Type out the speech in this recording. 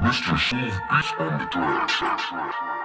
Mr. Steve Beats on the track.